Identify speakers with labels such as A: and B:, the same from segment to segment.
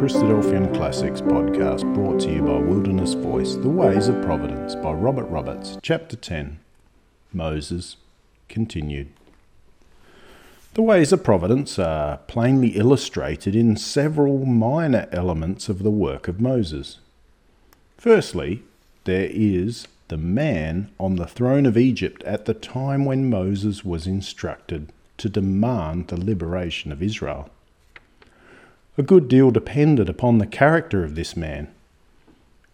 A: Christadelphian Classics podcast brought to you by Wilderness Voice The Ways of Providence by Robert Roberts, Chapter 10 Moses, continued. The ways of providence are plainly illustrated in several minor elements of the work of Moses. Firstly, there is the man on the throne of Egypt at the time when Moses was instructed to demand the liberation of Israel. A good deal depended upon the character of this man.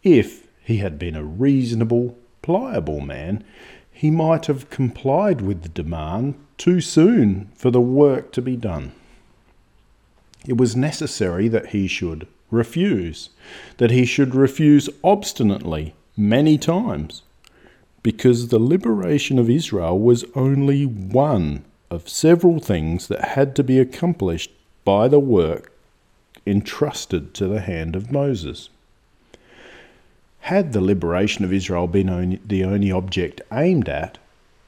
A: If he had been a reasonable, pliable man, he might have complied with the demand too soon for the work to be done. It was necessary that he should refuse, that he should refuse obstinately many times, because the liberation of Israel was only one of several things that had to be accomplished by the work entrusted to the hand of Moses. Had the liberation of Israel been only, the only object aimed at,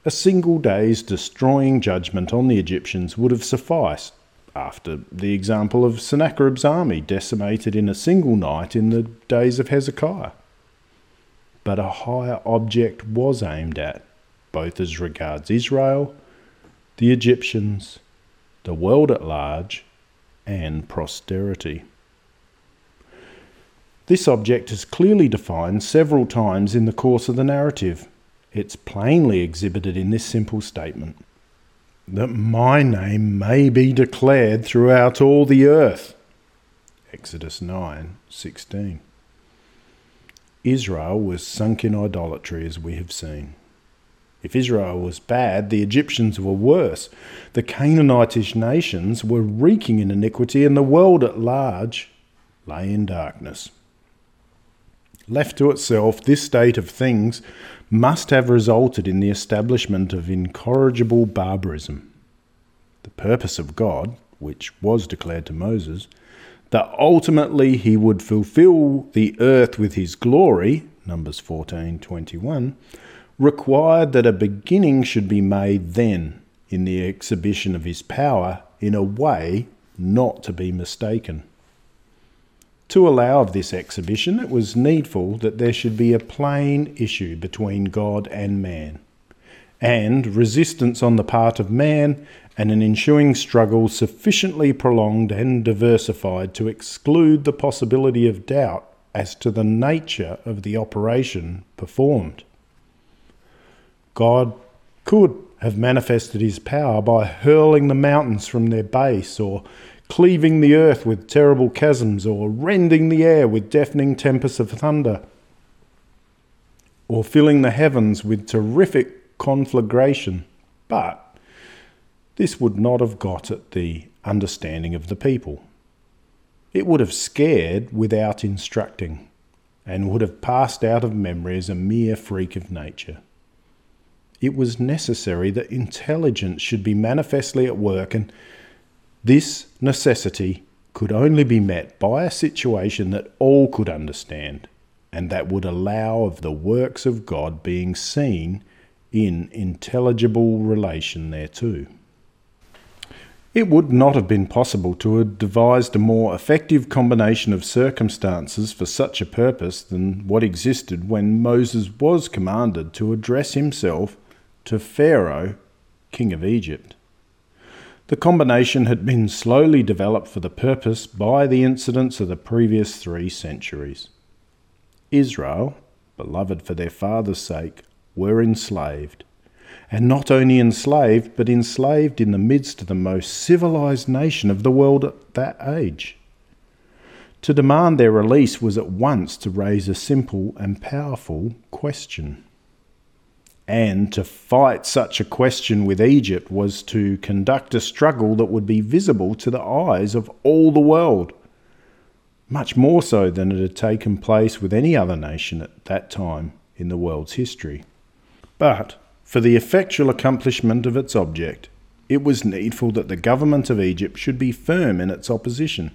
A: a single day's destroying judgment on the Egyptians would have sufficed, after the example of Sennacherib's army decimated in a single night in the days of Hezekiah. But a higher object was aimed at, both as regards Israel, the Egyptians, the world at large, and posterity. This object is clearly defined several times in the course of the narrative. It's plainly exhibited in this simple statement that my name may be declared throughout all the earth. Exodus 9:16. Israel was sunk in idolatry as we have seen. If Israel was bad, the Egyptians were worse. The Canaanitish nations were reeking in iniquity, and the world at large lay in darkness. Left to itself, this state of things must have resulted in the establishment of incorrigible barbarism. The purpose of God, which was declared to Moses, that ultimately he would fulfill the earth with his glory, Numbers 14:21, required that a beginning should be made then in the exhibition of his power in a way not to be mistaken. To allow of this exhibition, it was needful that there should be a plain issue between God and man, and resistance on the part of man, and an ensuing struggle sufficiently prolonged and diversified to exclude the possibility of doubt as to the nature of the operation performed. God could have manifested his power by hurling the mountains from their base, or cleaving the earth with terrible chasms, or rending the air with deafening tempests of thunder, or filling the heavens with terrific conflagration. But this would not have got at the understanding of the people. It would have scared without instructing, and would have passed out of memory as a mere freak of nature it was necessary that intelligence should be manifestly at work, and this necessity could only be met by a situation that all could understand, and that would allow of the works of God being seen in intelligible relation thereto. It would not have been possible to have devised a more effective combination of circumstances for such a purpose than what existed when Moses was commanded to address himself to Pharaoh, king of Egypt. The combination had been slowly developed for the purpose by the incidents of the previous three centuries. Israel, beloved for their father's sake, were enslaved, and not only enslaved, but enslaved in the midst of the most civilized nation of the world at that age. To demand their release was at once to raise a simple and powerful question. And to fight such a question with Egypt was to conduct a struggle that would be visible to the eyes of all the world, much more so than it had taken place with any other nation at that time in the world's history. But for the effectual accomplishment of its object, it was needful that the government of Egypt should be firm in its opposition.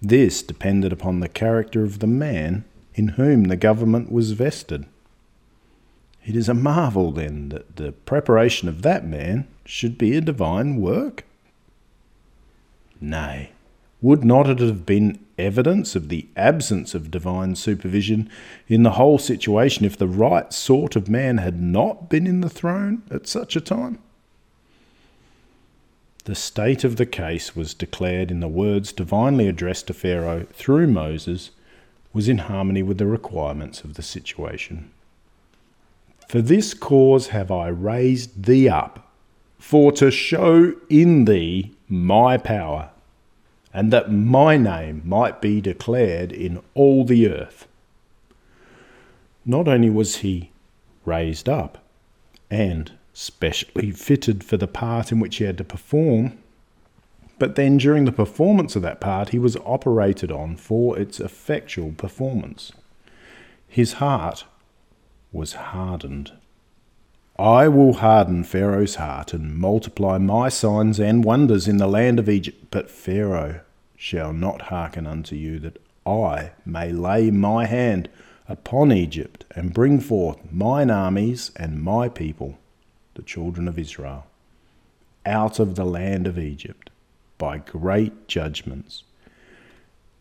A: This depended upon the character of the man in whom the government was vested. It is a marvel, then, that the preparation of that man should be a divine work? Nay, Would not it have been evidence of the absence of divine supervision in the whole situation if the right sort of man had not been in the throne at such a time? The state of the case was declared in the words divinely addressed to Pharaoh through Moses was in harmony with the requirements of the situation. For this cause have I raised thee up, for to show in thee my power and that my name might be declared in all the earth. Not only was he raised up and specially fitted for the part in which he had to perform, but then during the performance of that part, he was operated on for its effectual performance. His heart was hardened. I will harden Pharaoh's heart and multiply my signs and wonders in the land of Egypt. But Pharaoh shall not hearken unto you, that I may lay my hand upon Egypt and bring forth mine armies and my people, the children of Israel, out of the land of Egypt by great judgments.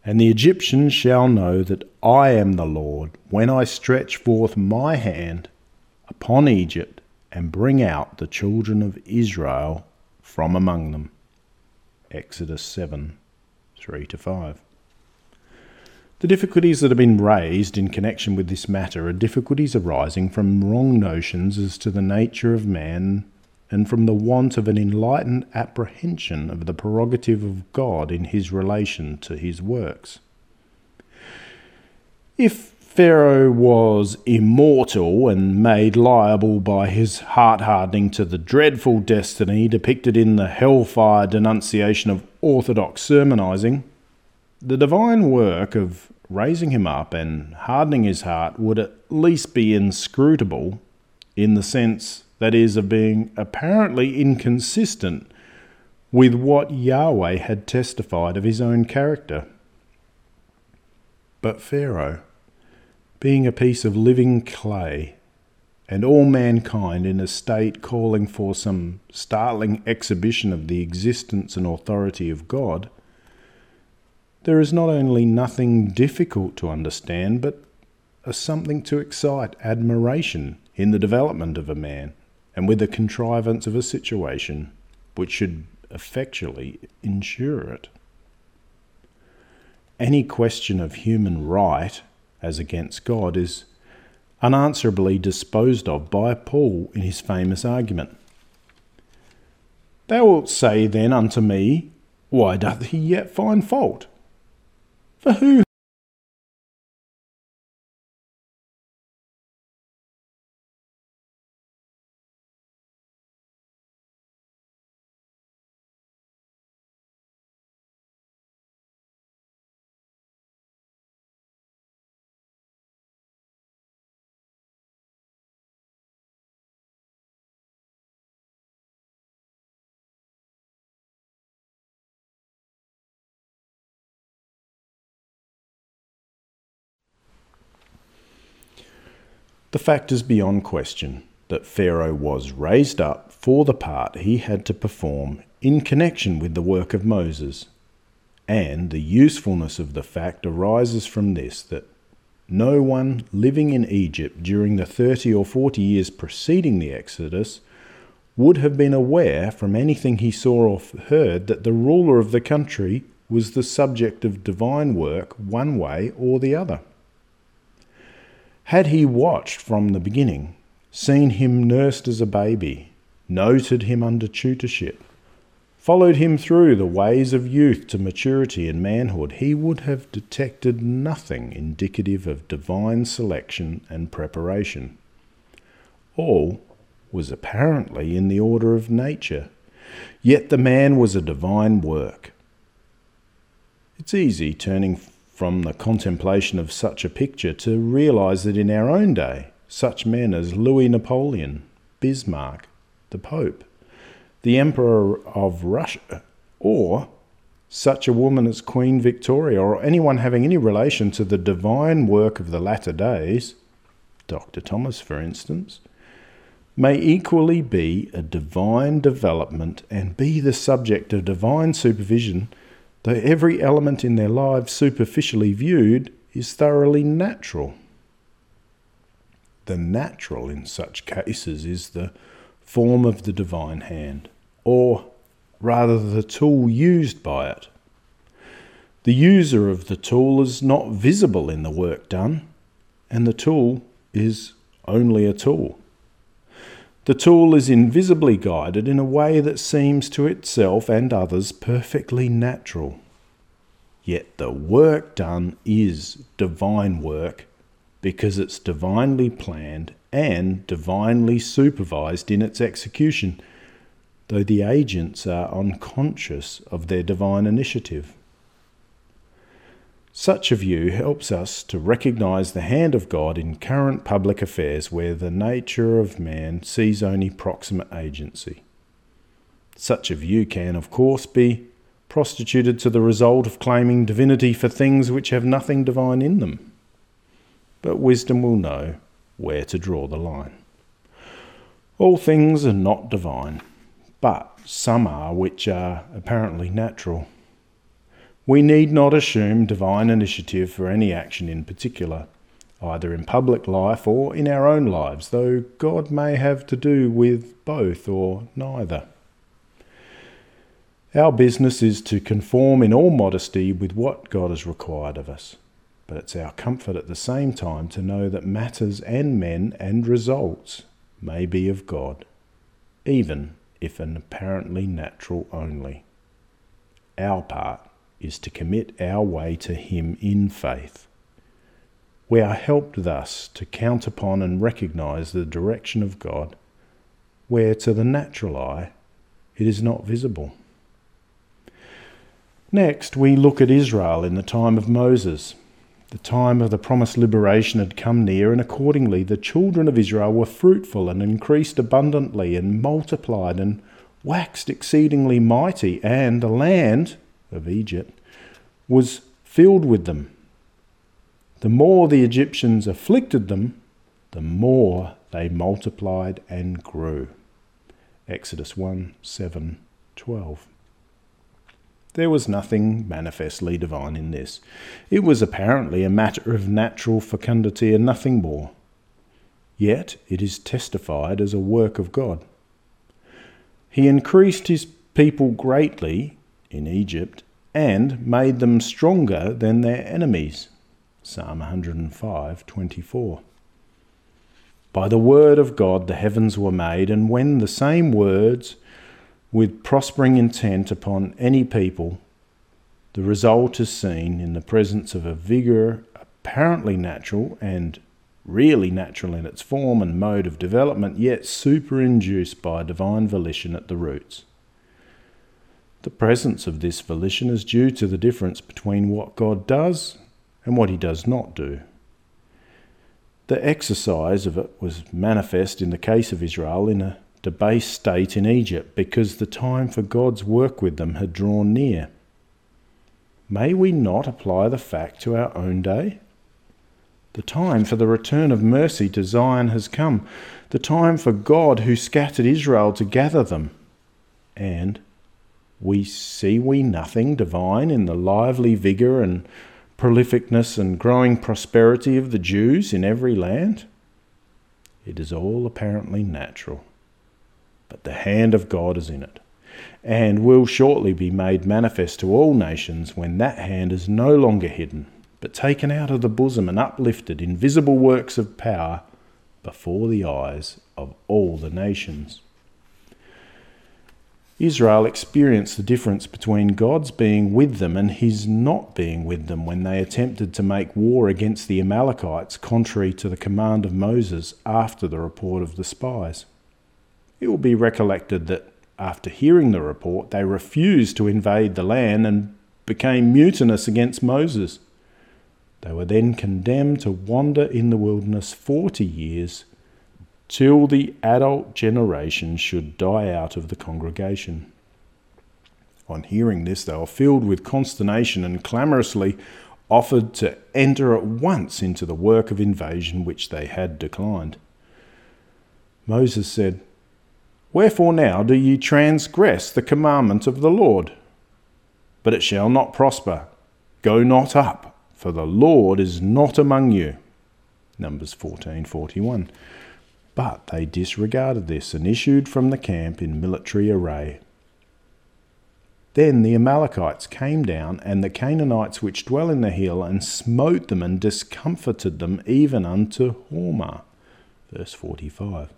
A: And the Egyptians shall know that I am the Lord when I stretch forth my hand upon Egypt and bring out the children of Israel from among them. Exodus 7 3 to 5. The difficulties that have been raised in connection with this matter are difficulties arising from wrong notions as to the nature of man and from the want of an enlightened apprehension of the prerogative of God in his relation to his works. If Pharaoh was immortal and made liable by his heart hardening to the dreadful destiny depicted in the hellfire denunciation of orthodox sermonizing, the divine work of raising him up and hardening his heart would at least be inscrutable in the sense that is of being apparently inconsistent with what Yahweh had testified of his own character. But Pharaoh, being a piece of living clay, and all mankind in a state calling for some startling exhibition of the existence and authority of God, there is not only nothing difficult to understand, but a something to excite admiration in the development of a man and with the contrivance of a situation which should effectually ensure it. Any question of human right as against God is unanswerably disposed of by Paul in his famous argument. Thou wilt say then unto me, Why doth he yet find fault? For who The fact is beyond question that Pharaoh was raised up for the part he had to perform in connection with the work of Moses, and the usefulness of the fact arises from this that no one living in Egypt during the thirty or forty years preceding the Exodus would have been aware from anything he saw or heard that the ruler of the country was the subject of divine work one way or the other. Had he watched from the beginning, seen him nursed as a baby, noted him under tutorship, followed him through the ways of youth to maturity and manhood, he would have detected nothing indicative of divine selection and preparation. All was apparently in the order of nature, yet the man was a divine work. It's easy turning from the contemplation of such a picture to realize that in our own day, such men as Louis Napoleon, Bismarck, the Pope, the Emperor of Russia, or such a woman as Queen Victoria, or anyone having any relation to the divine work of the latter days, Dr. Thomas, for instance, may equally be a divine development and be the subject of divine supervision though every element in their lives, superficially viewed, is thoroughly natural. The natural in such cases is the form of the divine hand, or rather the tool used by it. The user of the tool is not visible in the work done, and the tool is only a tool. The tool is invisibly guided in a way that seems to itself and others perfectly natural. Yet the work done is divine work because it's divinely planned and divinely supervised in its execution, though the agents are unconscious of their divine initiative. Such a view helps us to recognize the hand of God in current public affairs where the nature of man sees only proximate agency. Such a view can, of course, be prostituted to the result of claiming divinity for things which have nothing divine in them. But wisdom will know where to draw the line. All things are not divine, but some are which are apparently natural. We need not assume divine initiative for any action in particular, either in public life or in our own lives, though God may have to do with both or neither. Our business is to conform in all modesty with what God has required of us, but it's our comfort at the same time to know that matters and men and results may be of God, even if an apparently natural only. Our part is to commit our way to Him in faith. We are helped thus to count upon and recognize the direction of God, where to the natural eye it is not visible. Next, we look at Israel in the time of Moses. The time of the promised liberation had come near, and accordingly the children of Israel were fruitful and increased abundantly and multiplied and waxed exceedingly mighty, and the land, of Egypt was filled with them. The more the Egyptians afflicted them, the more they multiplied and grew. Exodus 1 7 12. There was nothing manifestly divine in this. It was apparently a matter of natural fecundity and nothing more. Yet it is testified as a work of God. He increased his people greatly in Egypt and made them stronger than their enemies. Psalm 105:24. By the word of God the heavens were made, and when the same words, with prospering intent upon any people, the result is seen in the presence of a vigour apparently natural and really natural in its form and mode of development, yet superinduced by divine volition at the roots. The presence of this volition is due to the difference between what God does and what he does not do. The exercise of it was manifest in the case of Israel in a debased state in Egypt because the time for God's work with them had drawn near. May we not apply the fact to our own day? The time for the return of mercy to Zion has come, the time for God who scattered Israel to gather them, and we see we nothing divine in the lively vigour and prolificness and growing prosperity of the Jews in every land? It is all apparently natural, but the hand of God is in it, and will shortly be made manifest to all nations when that hand is no longer hidden, but taken out of the bosom and uplifted in visible works of power before the eyes of all the nations. Israel experienced the difference between God's being with them and his not being with them when they attempted to make war against the Amalekites contrary to the command of Moses after the report of the spies. It will be recollected that after hearing the report, they refused to invade the land and became mutinous against Moses. They were then condemned to wander in the wilderness forty years till the adult generation should die out of the congregation. On hearing this, they were filled with consternation and clamorously offered to enter at once into the work of invasion which they had declined. Moses said, Wherefore now do ye transgress the commandment of the Lord? but it shall not prosper. Go not up, for the Lord is not among you. Numbers 14:41. But they disregarded this and issued from the camp in military array. Then the Amalekites came down, and the Canaanites which dwell in the hill, and smote them and discomfited them even unto Hormah. Verse 45.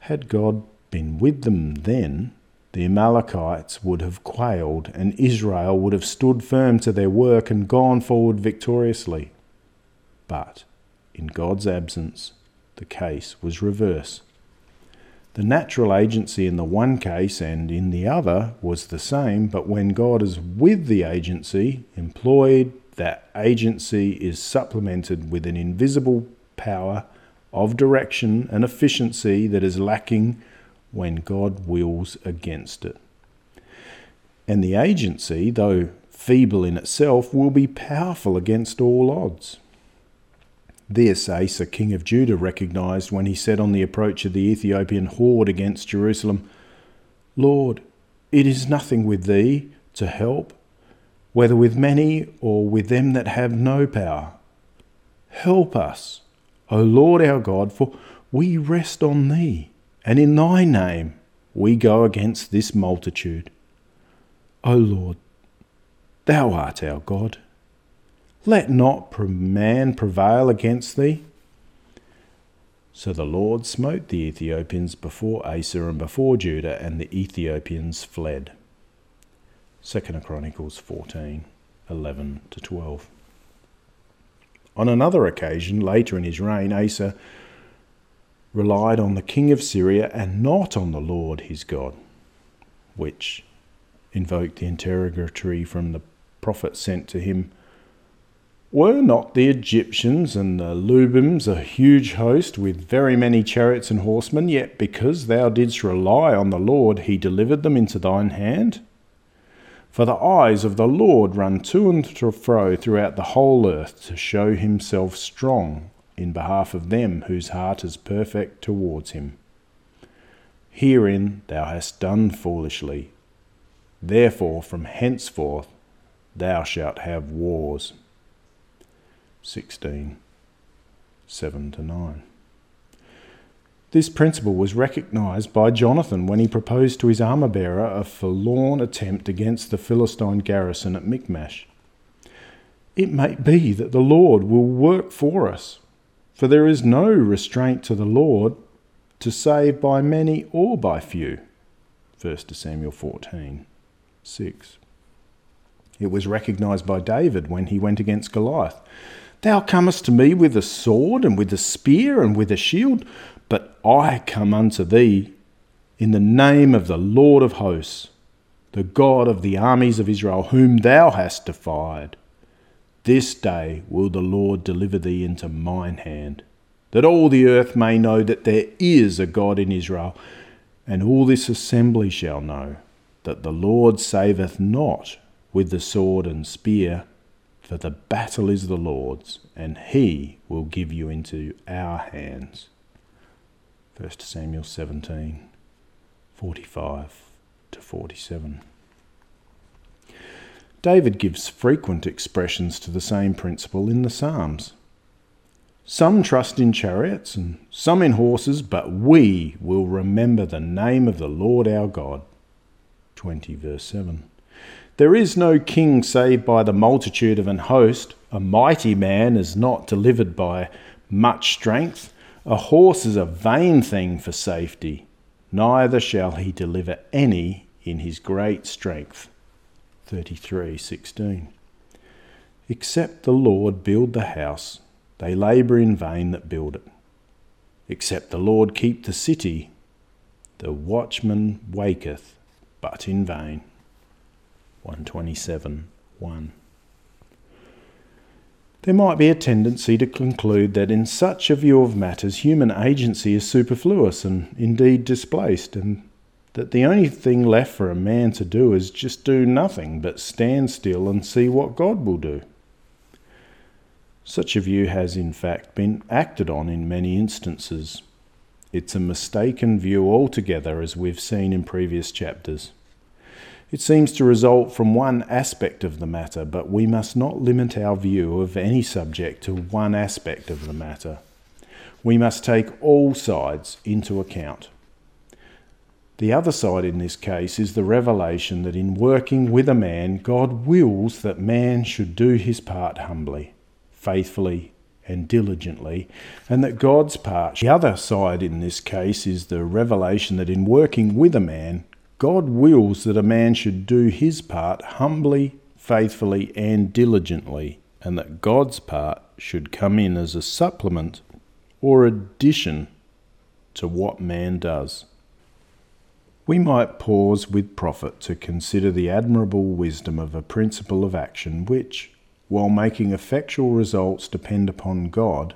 A: Had God been with them then, the Amalekites would have quailed, and Israel would have stood firm to their work and gone forward victoriously. But in God's absence, the case was reverse. The natural agency in the one case and in the other was the same, but when God is with the agency employed, that agency is supplemented with an invisible power of direction and efficiency that is lacking when God wills against it. And the agency, though feeble in itself, will be powerful against all odds. This Asa, king of Judah, recognized when he said on the approach of the Ethiopian horde against Jerusalem, Lord, it is nothing with thee to help, whether with many or with them that have no power. Help us, O Lord our God, for we rest on thee and in thy name we go against this multitude. O Lord, thou art our God. Let not man prevail against thee. So the Lord smote the Ethiopians before Asa and before Judah, and the Ethiopians fled. 2 Chronicles 14 11 to 12. On another occasion, later in his reign, Asa relied on the king of Syria and not on the Lord his God, which invoked the interrogatory from the prophet sent to him Were not the Egyptians and the Lubims a huge host with very many chariots and horsemen? Yet because thou didst rely on the Lord, he delivered them into thine hand? For the eyes of the Lord run to and fro throughout the whole earth to show himself strong in behalf of them whose heart is perfect towards him. Herein thou hast done foolishly. Therefore, from henceforth thou shalt have wars. 16. 7 to 9. This principle was recognized by Jonathan when he proposed to his armor bearer a forlorn attempt against the Philistine garrison at Michmash. It may be that the Lord will work for us for there is no restraint to the Lord to save by many or by few. 1 Samuel 14 6. It was recognized by David when he went against Goliath. Thou comest to me with a sword and with a spear and with a shield, but I come unto thee in the name of the Lord of hosts, the God of the armies of Israel, whom thou hast defied. This day will the Lord deliver thee into mine hand, that all the earth may know that there is a God in Israel, and all this assembly shall know that the Lord saveth not with the sword and spear, for the battle is the Lord's, and he will give you into our hands. 1 Samuel 17 45 to 47. David gives frequent expressions to the same principle in the Psalms. Some trust in chariots and some in horses, but we will remember the name of the Lord our God. 20 verse 7. There is no king saved by the multitude of an host. A mighty man is not delivered by much strength. A horse is a vain thing for safety, neither shall he deliver any in his great strength. 33:16. Except the Lord build the house, they labour in vain that build it. Except the Lord keep the city, the watchman waketh, but in vain. 127 1. There might be a tendency to conclude that in such a view of matters, human agency is superfluous and indeed displaced, and that the only thing left for a man to do is just do nothing but stand still and see what God will do. Such a view has, in fact, been acted on in many instances. It's a mistaken view altogether, as we've seen in previous chapters. It seems to result from one aspect of the matter, but we must not limit our view of any subject to one aspect of the matter. We must take all sides into account. The other side in this case is the revelation that in working with a man, God wills that man should do his part humbly, faithfully, and diligently, and that God's part. The other side in this case is the revelation that in working with a man, God wills that a man should do his part humbly, faithfully, and diligently, and that God's part should come in as a supplement or addition to what man does. We might pause with profit to consider the admirable wisdom of a principle of action which, while making effectual results depend upon God,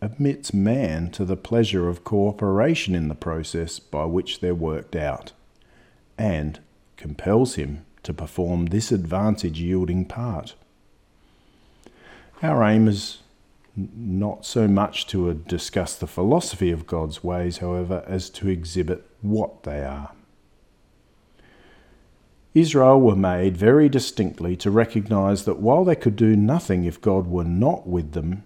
A: admits man to the pleasure of cooperation in the process by which they're worked out and compels him to perform this advantage yielding part. Our aim is not so much to uh, discuss the philosophy of God's ways, however, as to exhibit what they are. Israel were made very distinctly to recognize that while they could do nothing if God were not with them,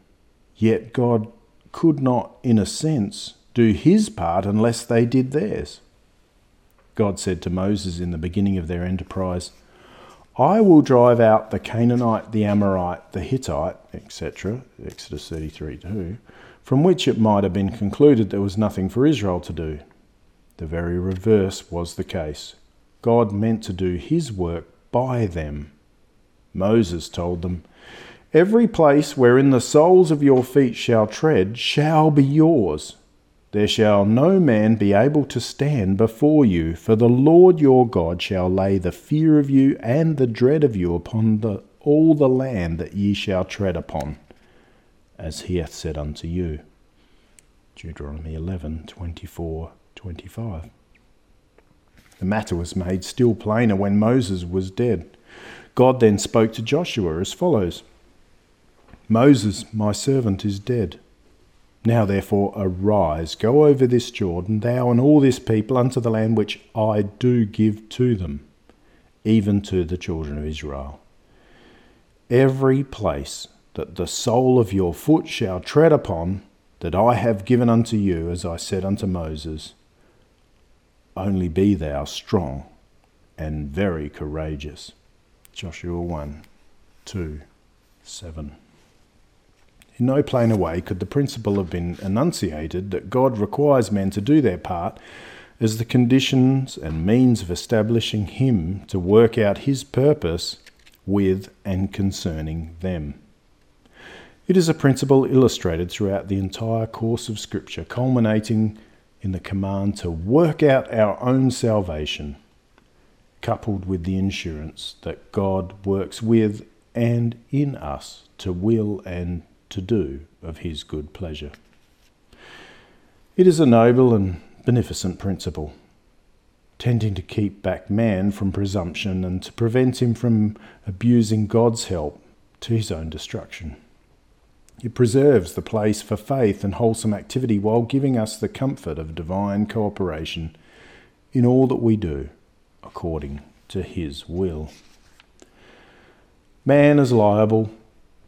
A: yet God could not, in a sense, do his part unless they did theirs. God said to Moses in the beginning of their enterprise, I will drive out the Canaanite, the Amorite, the Hittite, etc., Exodus 33 2, from which it might have been concluded there was nothing for Israel to do. The very reverse was the case. God meant to do his work by them. Moses told them, Every place wherein the soles of your feet shall tread shall be yours. There shall no man be able to stand before you, for the Lord your God shall lay the fear of you and the dread of you upon the, all the land that ye shall tread upon, as he hath said unto you. Deuteronomy 11 24 25. The matter was made still plainer when Moses was dead. God then spoke to Joshua as follows Moses, my servant, is dead. Now therefore arise, go over this Jordan, thou and all this people, unto the land which I do give to them, even to the children of Israel. Every place that the sole of your foot shall tread upon, that I have given unto you, as I said unto Moses, only be thou strong and very courageous. Joshua 1 2 7. In no plainer way could the principle have been enunciated that God requires men to do their part as the conditions and means of establishing Him to work out His purpose with and concerning them. It is a principle illustrated throughout the entire course of Scripture, culminating in the command to work out our own salvation, coupled with the assurance that God works with and in us to will and to do of his good pleasure. It is a noble and beneficent principle, tending to keep back man from presumption and to prevent him from abusing God's help to his own destruction. It preserves the place for faith and wholesome activity while giving us the comfort of divine cooperation in all that we do according to his will. Man is liable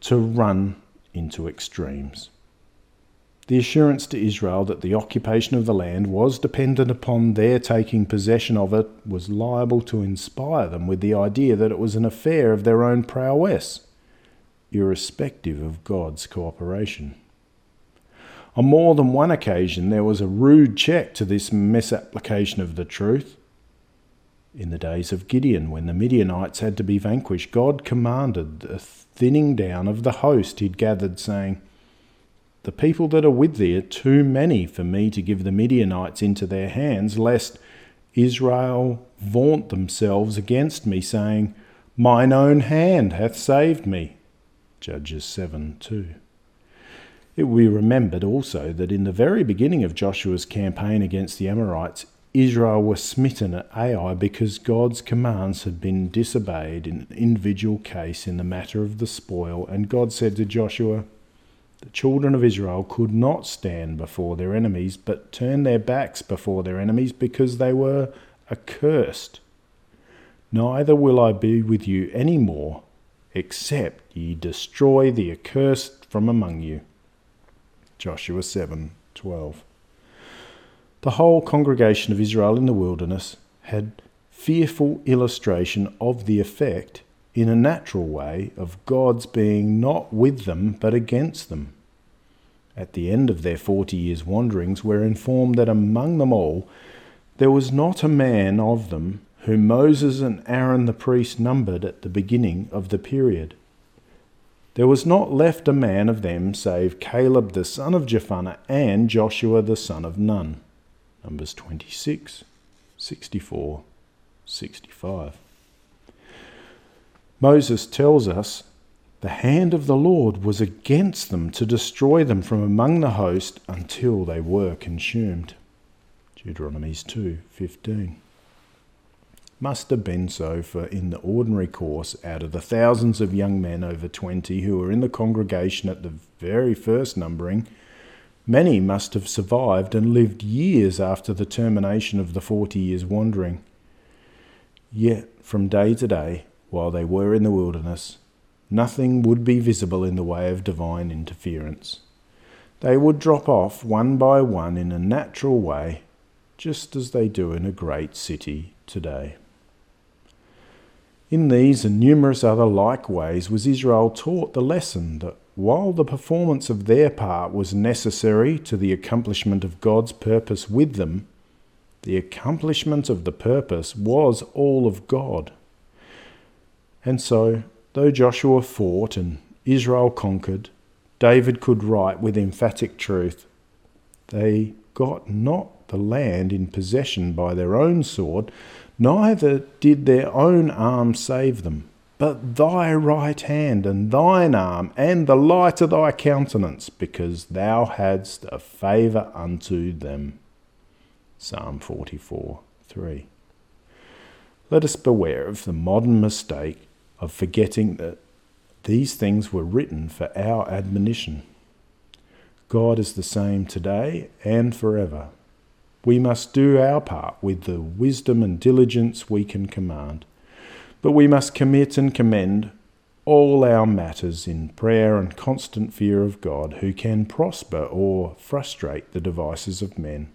A: to run into extremes. The assurance to Israel that the occupation of the land was dependent upon their taking possession of it was liable to inspire them with the idea that it was an affair of their own prowess, irrespective of God's cooperation. On more than one occasion, there was a rude check to this misapplication of the truth. In the days of Gideon, when the Midianites had to be vanquished, God commanded the thinning down of the host he'd gathered, saying, The people that are with thee are too many for me to give the Midianites into their hands, lest Israel vaunt themselves against me, saying, Mine own hand hath saved me. Judges 7 2. It will be remembered also that in the very beginning of Joshua's campaign against the Amorites, Israel were smitten at Ai because God's commands had been disobeyed in an individual case in the matter of the spoil, and God said to Joshua, The children of Israel could not stand before their enemies, but turned their backs before their enemies because they were accursed. Neither will I be with you any more, except ye destroy the accursed from among you. Joshua 7 12. The whole congregation of Israel in the wilderness had fearful illustration of the effect, in a natural way, of God's being not with them but against them. At the end of their forty years' wanderings, we're informed that among them all there was not a man of them whom Moses and Aaron the priest numbered at the beginning of the period. There was not left a man of them save Caleb the son of Jephunneh and Joshua the son of Nun. Numbers 26, 64, 65. Moses tells us the hand of the Lord was against them to destroy them from among the host until they were consumed. Deuteronomy 2:15. Must have been so, for in the ordinary course, out of the thousands of young men over twenty who were in the congregation at the very first numbering, Many must have survived and lived years after the termination of the forty years' wandering. Yet, from day to day, while they were in the wilderness, nothing would be visible in the way of divine interference. They would drop off one by one in a natural way, just as they do in a great city today. In these and numerous other like ways was Israel taught the lesson that while the performance of their part was necessary to the accomplishment of God's purpose with them, the accomplishment of the purpose was all of God. And so, though Joshua fought and Israel conquered, David could write with emphatic truth they got not the land in possession by their own sword, neither did their own arm save them but thy right hand and thine arm and the light of thy countenance, because thou hadst a favour unto them. Psalm 44 3. Let us beware of the modern mistake of forgetting that these things were written for our admonition. God is the same today and forever. We must do our part with the wisdom and diligence we can command. But we must commit and commend all our matters in prayer and constant fear of God, who can prosper or frustrate the devices of men,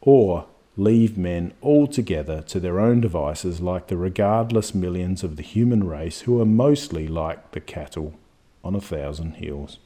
A: or leave men altogether to their own devices like the regardless millions of the human race who are mostly like the cattle on a thousand hills.